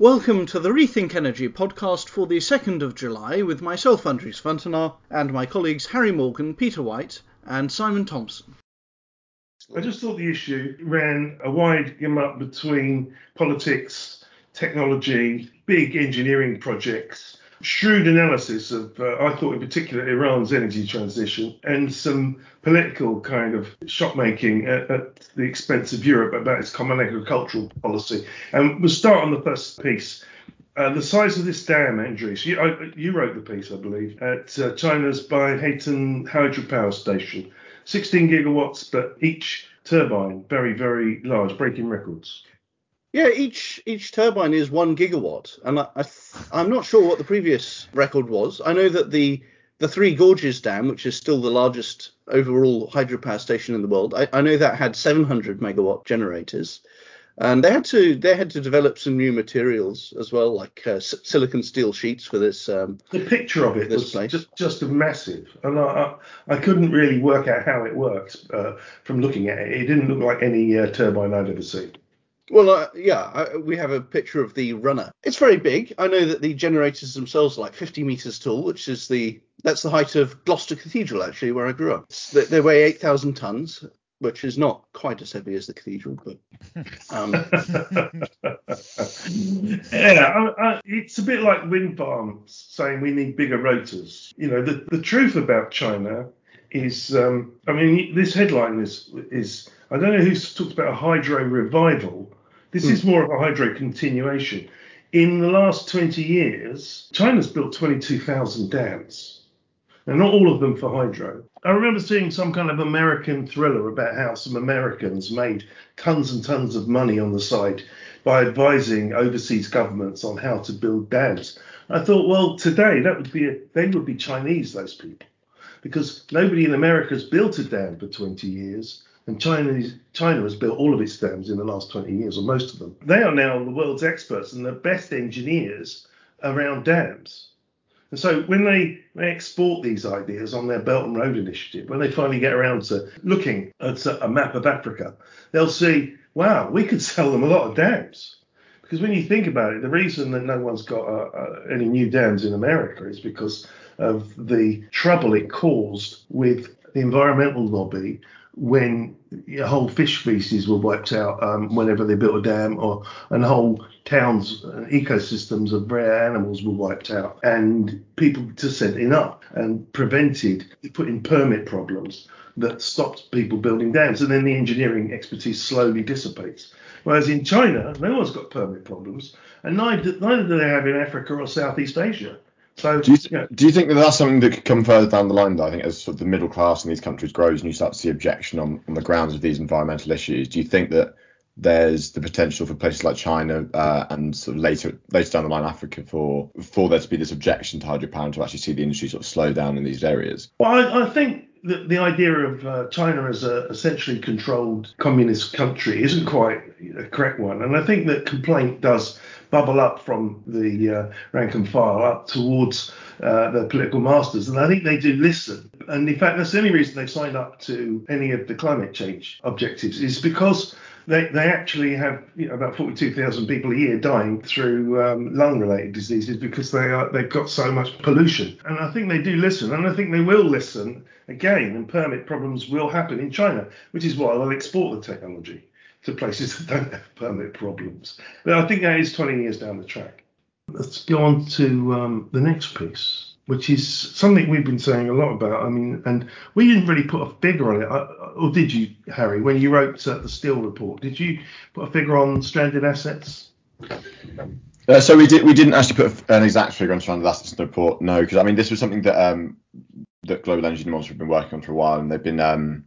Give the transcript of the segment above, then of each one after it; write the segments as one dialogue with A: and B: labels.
A: Welcome to the Rethink Energy podcast for the 2nd of July with myself, Andries Wantenaar, and my colleagues Harry Morgan, Peter White, and Simon Thompson.
B: I just thought the issue ran a wide gamut between politics, technology, big engineering projects, shrewd analysis of, uh, I thought in particular, Iran's energy transition, and some political kind of shot making at, at, the expense of Europe about its common agricultural policy. And we'll start on the first piece. Uh, the size of this dam, Andries, you, I, you wrote the piece, I believe, at uh, China's Baihetan hydropower station. 16 gigawatts, but each turbine very, very large, breaking records.
A: Yeah, each each turbine is one gigawatt, and I, I am not sure what the previous record was. I know that the the Three Gorges Dam, which is still the largest overall hydropower station in the world, I, I know that had 700 megawatt generators, and they had to they had to develop some new materials as well, like uh, silicon steel sheets for this. Um,
B: the picture of it was place. just just massive, and I, I, I couldn't really work out how it works uh, from looking at it. It didn't look like any uh, turbine I'd ever seen.
A: Well, uh, yeah, I, we have a picture of the runner. It's very big. I know that the generators themselves are like 50 meters tall, which is the that's the height of Gloucester Cathedral, actually, where I grew up. They, they weigh 8,000 tons, which is not quite as heavy as the cathedral, but. Um...
B: yeah, I, I, it's a bit like wind farms saying we need bigger rotors. You know, the, the truth about China is, um, I mean, this headline is is I don't know who talks about a hydro revival, this mm. is more of a hydro continuation. In the last 20 years, China's built 22,000 dams. Now, not all of them for hydro. I remember seeing some kind of American thriller about how some Americans made tons and tons of money on the side by advising overseas governments on how to build dams. I thought, well, today that would be a, they would be Chinese, those people, because nobody in America has built a dam for 20 years. And China, China has built all of its dams in the last 20 years, or most of them. They are now the world's experts and the best engineers around dams. And so when they, they export these ideas on their Belt and Road Initiative, when they finally get around to looking at a map of Africa, they'll see, wow, we could sell them a lot of dams. Because when you think about it, the reason that no one's got uh, uh, any new dams in America is because of the trouble it caused with the environmental lobby when whole fish species were wiped out um, whenever they built a dam, or and whole towns, and ecosystems of rare animals were wiped out, and people just said enough and prevented putting permit problems that stopped people building dams, and then the engineering expertise slowly dissipates. Whereas in China, no one's got permit problems, and neither, neither do they have in Africa or Southeast Asia.
C: So, do you, th- do you think that that's something that could come further down the line? Though I think as sort of the middle class in these countries grows and you start to see objection on, on the grounds of these environmental issues, do you think that there's the potential for places like China uh, and sort of later later down the line Africa for for there to be this objection to hydropower to actually see the industry sort of slow down in these areas?
B: Well, I, I think the, the idea of uh, China as a essentially controlled communist country isn't quite a correct one, and I think that complaint does bubble up from the uh, rank and file up towards uh, the political masters. And I think they do listen. And in fact, that's the only reason they've signed up to any of the climate change objectives is because they, they actually have you know, about 42,000 people a year dying through um, lung-related diseases because they are they've got so much pollution. And I think they do listen, and I think they will listen again. And permit problems will happen in China, which is why they'll export the technology to places that don't have permit problems. But I think that is 20 years down the track. Let's go on to um, the next piece, which is something we've been saying a lot about. I mean, and we didn't really put a figure on it, or did you, Harry, when you wrote uh, the Steel report? Did you put a figure on stranded assets?
C: Uh, so we did. We didn't actually put an exact figure on stranded assets in the report. No, because I mean this was something that um, that Global Energy Monitor have been working on for a while, and they've been um,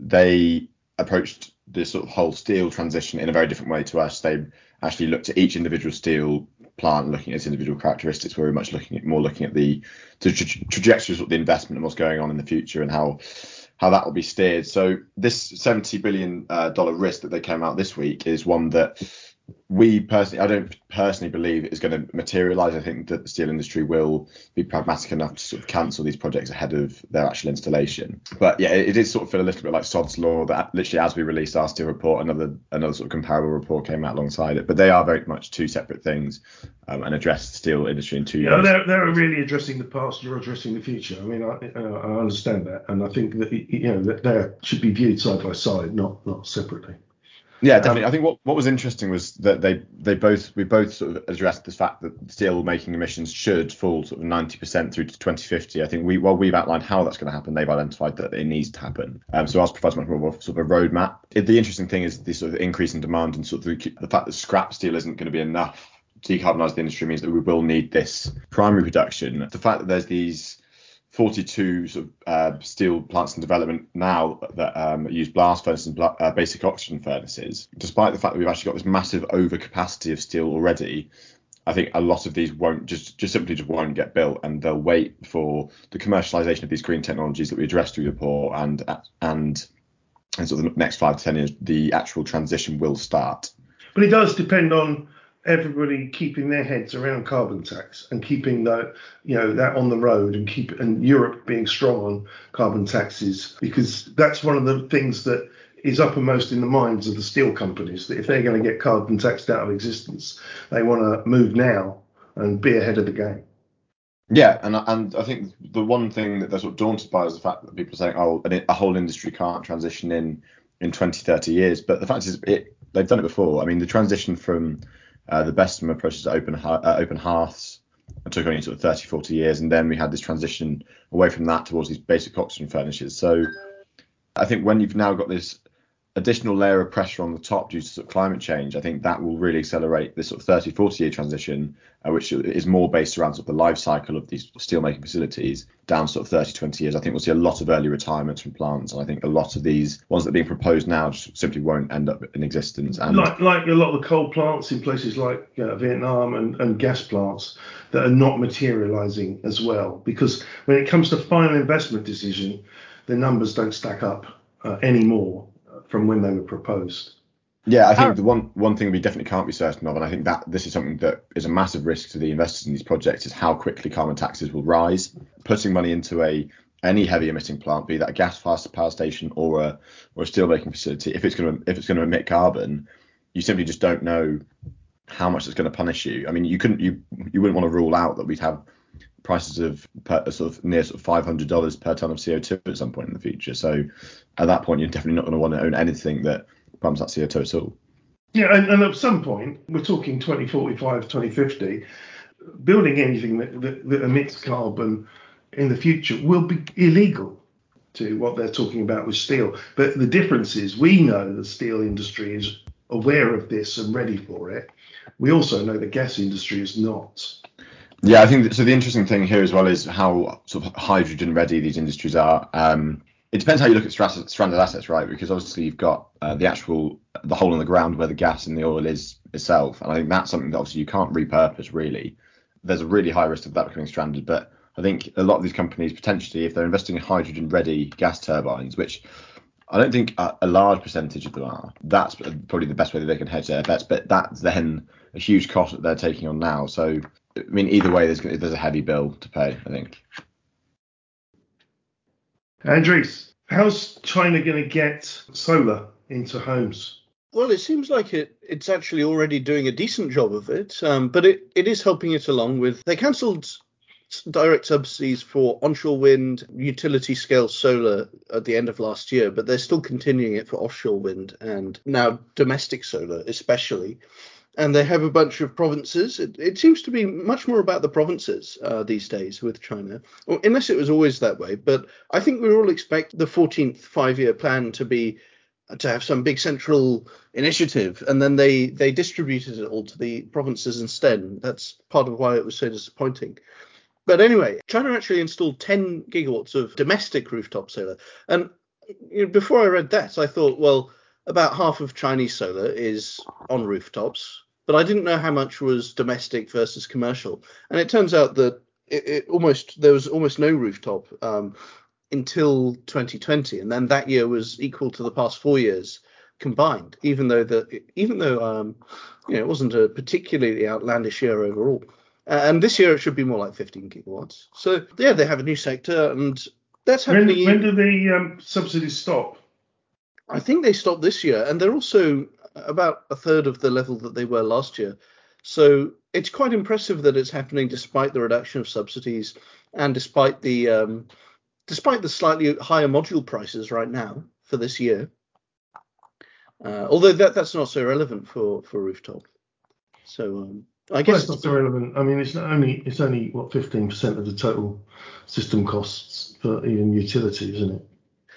C: they approached this sort of whole steel transition in a very different way to us. They actually looked at each individual steel plant, looking at its individual characteristics. We're much looking at more looking at the, the tra- trajectories of the investment and what's going on in the future and how how that will be steered. So this 70 billion uh, dollar risk that they came out this week is one that we personally, I don't personally believe it's going to materialise. I think that the steel industry will be pragmatic enough to sort of cancel these projects ahead of their actual installation. But yeah, it, it did sort of feel a little bit like Sod's Law that literally as we released our steel report, another another sort of comparable report came out alongside it. But they are very much two separate things um, and address the steel industry in two
B: Yeah,
C: years.
B: they're, they're really addressing the past. You're addressing the future. I mean, I, uh, I understand that, and I think that you know that they should be viewed side by side, not not separately.
C: Yeah, definitely. I think what, what was interesting was that they they both we both sort of addressed the fact that steel making emissions should fall sort of 90% through to 2050. I think we while we've outlined how that's going to happen, they've identified that it needs to happen. Um, so ours provides much more of sort of a roadmap. It, the interesting thing is the sort of increase in demand and sort of the, the fact that scrap steel isn't going to be enough to decarbonise the industry means that we will need this primary production. The fact that there's these 42 sort of uh, steel plants in development now that um, use blast furnaces and uh, basic oxygen furnaces, despite the fact that we've actually got this massive overcapacity of steel already. I think a lot of these won't just just simply just won't get built, and they'll wait for the commercialization of these green technologies that we addressed through the report, and and and sort of the next five to ten years, the actual transition will start.
B: But it does depend on everybody keeping their heads around carbon tax and keeping that you know that on the road and keep and Europe being strong on carbon taxes because that's one of the things that is uppermost in the minds of the steel companies that if they're going to get carbon taxed out of existence they want to move now and be ahead of the game
C: Yeah, and and I think the one thing that they're sort of daunted by is the fact that people are saying, oh, a whole industry can't transition in in 20, 30 years. But the fact is, it they've done it before. I mean, the transition from uh, the Bessemer process to open ha- uh, open hearths took only sort of 30, 40 years, and then we had this transition away from that towards these basic oxygen furnaces. So I think when you've now got this additional layer of pressure on the top due to sort of climate change, I think that will really accelerate this sort of 30, 40 year transition, uh, which is more based around sort of the life cycle of these steelmaking facilities down sort of 30, 20 years. I think we'll see a lot of early retirements from plants, and I think a lot of these ones that are being proposed now just simply won't end up in existence. And
B: like like a lot of the coal plants in places like uh, Vietnam and, and gas plants that are not materializing as well because when it comes to final investment decision the numbers don't stack up uh, anymore from when they were proposed
C: Yeah, I think
D: How-
C: the one one thing we definitely can't be certain of, and I think that this is something that is a massive risk to the investors in these projects, is how quickly carbon taxes will rise. Putting money into a any heavy emitting plant, be that a gas fired power station or a or a steel making facility, if it's going to if it's going to emit carbon, you simply just don't know how much it's going to punish you. I mean, you couldn't you you wouldn't want to rule out that we'd have prices of per, sort of near sort of five hundred dollars per ton of CO2 at some point in the future. So at that point, you're definitely not going to want to own anything that pumps that CO2 at all.
B: yeah and, and at some point we're talking 2045 2050 building anything that, that, that emits carbon in the future will be illegal to what they're talking about with steel. But the difference is we know the steel industry is aware of this and ready for it. We also know the gas industry is not.
C: Yeah, I think so. The interesting thing here as well is how sort of hydrogen ready these industries are. Um, it depends how you look at stranded, assets, right? Because obviously you've got uh, the actual the hole in the ground where the gas and the oil is itself, and I think that's something that obviously you can't repurpose really. There's a really high risk of that becoming stranded, but I think a lot of these companies potentially, if they're investing in hydrogen ready gas turbines, which I don't think a, a large percentage of them are, that's probably the best way that they can hedge their bets. But that's then a huge cost that they're taking on now. So I mean, either way, there's there's a heavy bill to pay. I think.
B: Andries, how's China going to get solar into homes?
A: Well, it seems like it it's actually already doing a decent job of it, um, but it, it is helping it along with. They cancelled direct subsidies for onshore wind, utility scale solar at the end of last year, but they're still continuing it for offshore wind and now domestic solar, especially. And they have a bunch of provinces. It, it seems to be much more about the provinces uh, these days with China, or, unless it was always that way. But I think we all expect the 14th five year plan to be to have some big central initiative and then they they distributed it all to the provinces instead that's part of why it was so disappointing but anyway china actually installed 10 gigawatts of domestic rooftop solar and you know, before i read that i thought well about half of chinese solar is on rooftops but i didn't know how much was domestic versus commercial and it turns out that it, it almost there was almost no rooftop um, until 2020, and then that year was equal to the past four years combined, even though the even though um, you know it wasn't a particularly outlandish year overall. And this year it should be more like 15 gigawatts. So yeah, they have a new sector, and that's
B: When,
A: happening.
B: when do the um, subsidies stop?
A: I think they stopped this year, and they're also about a third of the level that they were last year. So it's quite impressive that it's happening despite the reduction of subsidies and despite the um, despite the slightly higher module prices right now for this year. Uh, although that that's not so relevant for for rooftop. So um, I
B: Well,
A: guess
B: it's not so relevant. I mean, it's not only it's only what 15% of the total system costs for even utility, isn't it?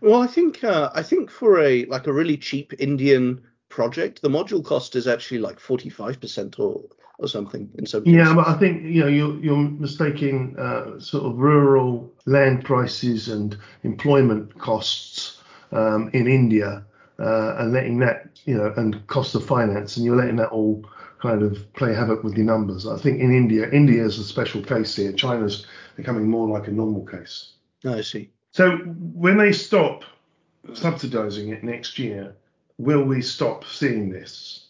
A: Well, I think uh, I think for a like a really cheap Indian project, the module cost is actually like forty five percent or or something in some cases.
B: Yeah, but I think you know you're you're mistaking uh, sort of rural land prices and employment costs um, in India uh, and letting that you know and cost of finance and you're letting that all kind of play havoc with your numbers. I think in India, India is a special case here. China's becoming more like a normal case.
A: I see.
B: So when they stop subsidising it next year, will we stop seeing this?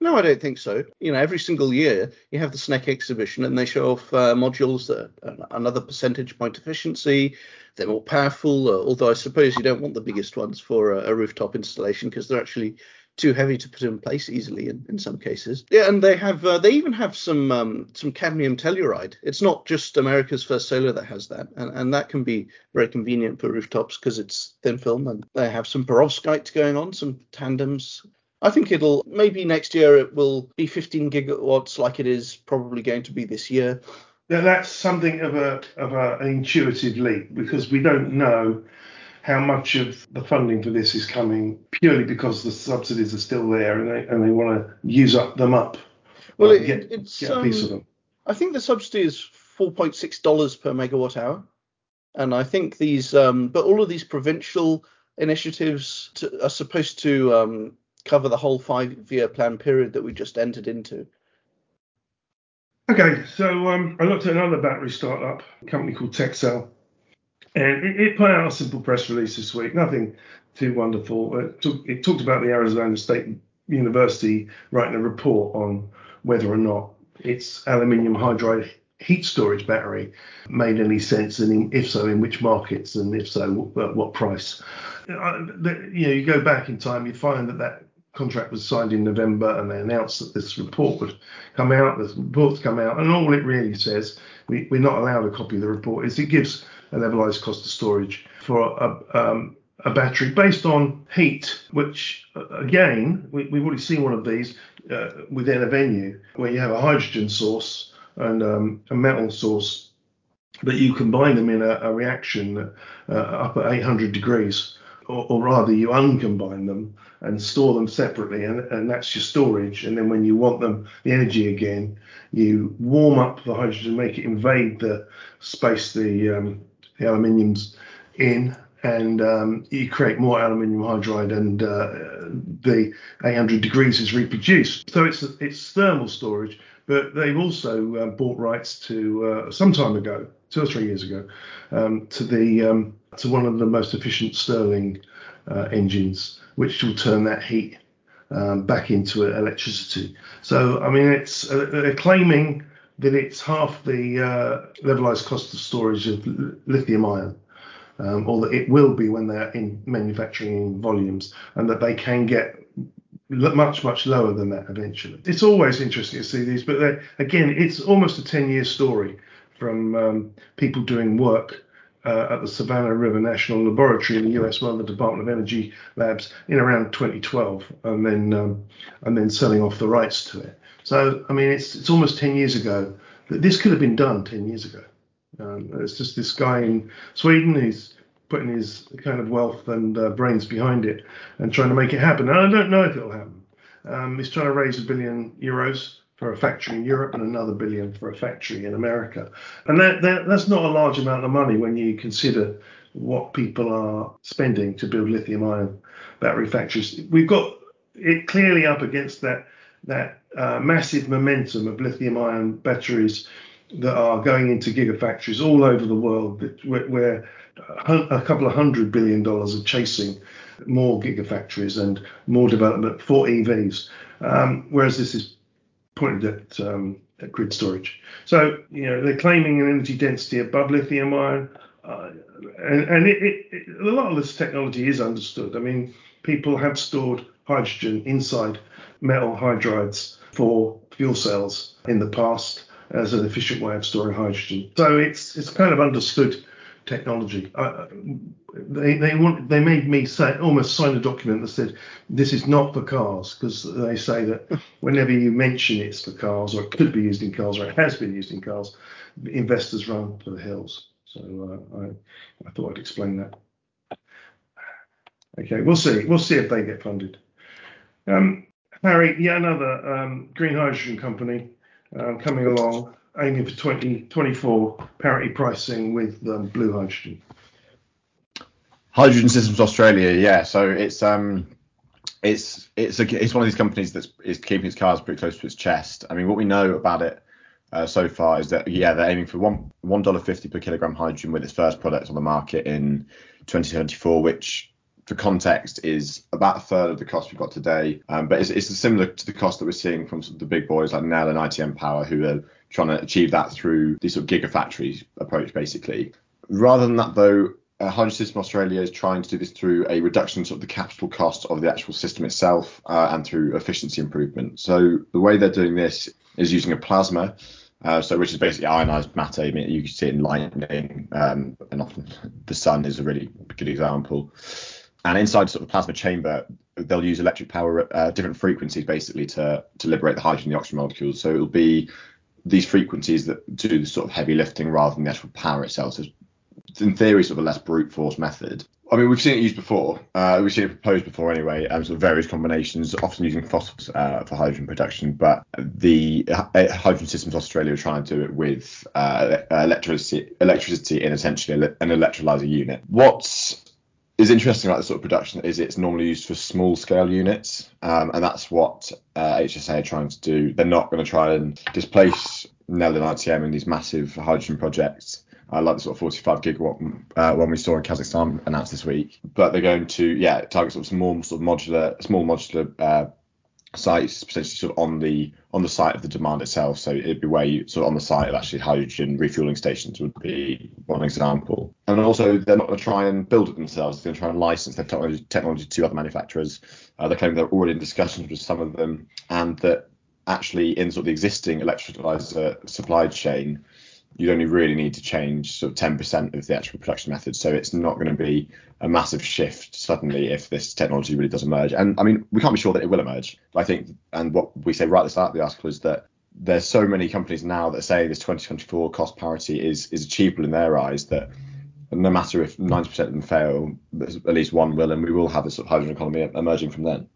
A: No, I don't think so. You know, every single year you have the SNEC exhibition and they show off uh, modules that are another percentage point efficiency. They're more powerful, uh, although I suppose you don't want the biggest ones for a, a rooftop installation because they're actually too heavy to put in place easily in, in some cases. Yeah, and they have uh, they even have some um, some cadmium telluride. It's not just America's first solar that has that, and, and that can be very convenient for rooftops because it's thin film and they have some perovskite going on, some tandems. I think it'll maybe next year it will be 15 gigawatts like it is probably going to be this year.
B: Now, that's something of a of a, an intuitive leap because we don't know how much of the funding for this is coming purely because the subsidies are still there and they and they want to use up them up.
A: Well, it,
B: get,
A: it's
B: get a piece of
A: um,
B: them.
A: I think the subsidy is 4.6 dollars per megawatt hour, and I think these, um, but all of these provincial initiatives to, are supposed to um, cover the whole five-year plan period that we just entered into.
B: Okay, so um, I looked at another battery startup, a company called Texel, and it, it put out a simple press release this week. Nothing too wonderful. It, took, it talked about the Arizona State University writing a report on whether or not its aluminium hydride heat storage battery made any sense, and if so, in which markets, and if so, what, what price. Uh, you know, you go back in time, you find that that contract was signed in November, and they announced that this report would come out. This report's come out, and all it really says, we, we're not allowed a copy of the report, is it gives a levelized cost of storage for a, um, a battery based on heat, which uh, again, we, we've already seen one of these uh, within a venue where you have a hydrogen source and um, a metal source, but you combine them in a, a reaction uh, up at 800 degrees, or, or, rather, you uncombine them and store them separately, and, and that's your storage. And then when you want them, the energy again, you warm up the hydrogen, make it invade the space the um, the aluminium's in, and um, you create more aluminium hydride, and uh, the 800 degrees is reproduced. So it's it's thermal storage, but they've also uh, bought rights to uh, some time ago, two or three years ago, um, to the um, to one of the most efficient Stirling uh, engines, which will turn that heat um, back into electricity. So I mean, it's uh, they're claiming that it's half the uh, levelized cost of storage of lithium ion um, or that it will be when they're in manufacturing in volumes, and that they can get much much lower than that eventually. It's always interesting to see these, but again, it's almost a 10-year story from um, people doing work. Uh, at the Savannah River National Laboratory in the US, one of the Department of Energy labs, in around 2012, and then um, and then selling off the rights to it. So I mean, it's it's almost 10 years ago that this could have been done 10 years ago. Um, it's just this guy in Sweden who's putting his kind of wealth and uh, brains behind it and trying to make it happen. And I don't know if it'll happen. Um, he's trying to raise a billion euros for a factory in Europe and another billion for a factory in America. And that, that that's not a large amount of money when you consider what people are spending to build lithium ion battery factories. We've got it clearly up against that that uh, massive momentum of lithium ion batteries that are going into gigafactories all over the world where, where a couple of hundred billion dollars are chasing more gigafactories and more development for EVs, um, whereas this is pointed at, um, at grid storage. So, you know, they're claiming an energy density above lithium ion, uh, and, and it, it, it, a lot of this technology is understood. I mean, people have stored hydrogen inside metal hydrides for fuel cells in the past as an efficient way of storing hydrogen. So it's it's kind of understood technology. Uh, they they want they made me say almost sign a document that said this is not for cars because they say that whenever you mention it's for cars or it could be used in cars or it has been used in cars, investors run for the hills. So uh, I I thought I'd explain that. Okay, we'll see. We'll see if they get funded. Um, Harry, yet another um, green hydrogen company um, coming along, aiming for 2024 parity pricing with um, blue hydrogen.
C: Hydrogen Systems Australia, yeah. So it's um it's it's a, it's one of these companies that's keeping its cards pretty close to its chest. I mean, what we know about it uh, so far is that yeah, they're aiming for one one dollar fifty per kilogram hydrogen with its first product on the market in 2024, which for context is about a third of the cost we've got today. Um, but it's, it's similar to the cost that we're seeing from the big boys like Nel and ITM Power, who are trying to achieve that through this sort of gigafactory approach, basically. Rather than that, though, uh, Hydrogen System Australia is trying to do this through a reduction of the capital cost of the actual system itself uh, and through efficiency improvement. So the way they're doing this is using a plasma, uh, so which is basically ionized matter. I mean, you can see it in lightning, um, and often the sun is a really good example. And inside sort of plasma chamber, they'll use electric power at uh, different frequencies basically to to liberate the hydrogen and the oxygen molecules. So it'll be these frequencies that do the sort of heavy lifting rather than the actual power itself. So in theory, sort of a less brute force method. I mean, we've seen it used before. Uh, we've seen it proposed before anyway, um, sort of various combinations, often using fossils uh, for hydrogen production. But the uh, Hydrogen Systems Australia are trying to do it with uh, electricity, electricity in essentially an electrolyzer unit. What's is interesting about this sort of production is it's normally used for small scale units, um, and that's what uh, HSA are trying to do. They're not going to try and displace Nel and ITM in these massive hydrogen projects. Uh, like the sort of 45 gigawatt uh, one we saw in Kazakhstan announced this week, but they're going to yeah target sort of small, sort of modular, small modular uh, sites potentially sort of on the on the site of the demand itself. So it'd be where you sort of on the site of actually hydrogen refueling stations would be one example. And also they're not going to try and build it themselves. They're going to try and license their technology, technology to other manufacturers. Uh, they claim they're already in discussions with some of them, and that actually in sort of the existing electrolyzer supply chain, you'd only really need to change sort of 10% of the actual production method. So it's not going to be a massive shift suddenly if this technology really does emerge. And I mean, we can't be sure that it will emerge. I think, and what we say right at the start of the article is that there's so many companies now that say this 2024 cost parity is is achievable in their eyes that no matter if 90% of them fail, at least one will, and we will have a sort of hydrogen economy emerging from then.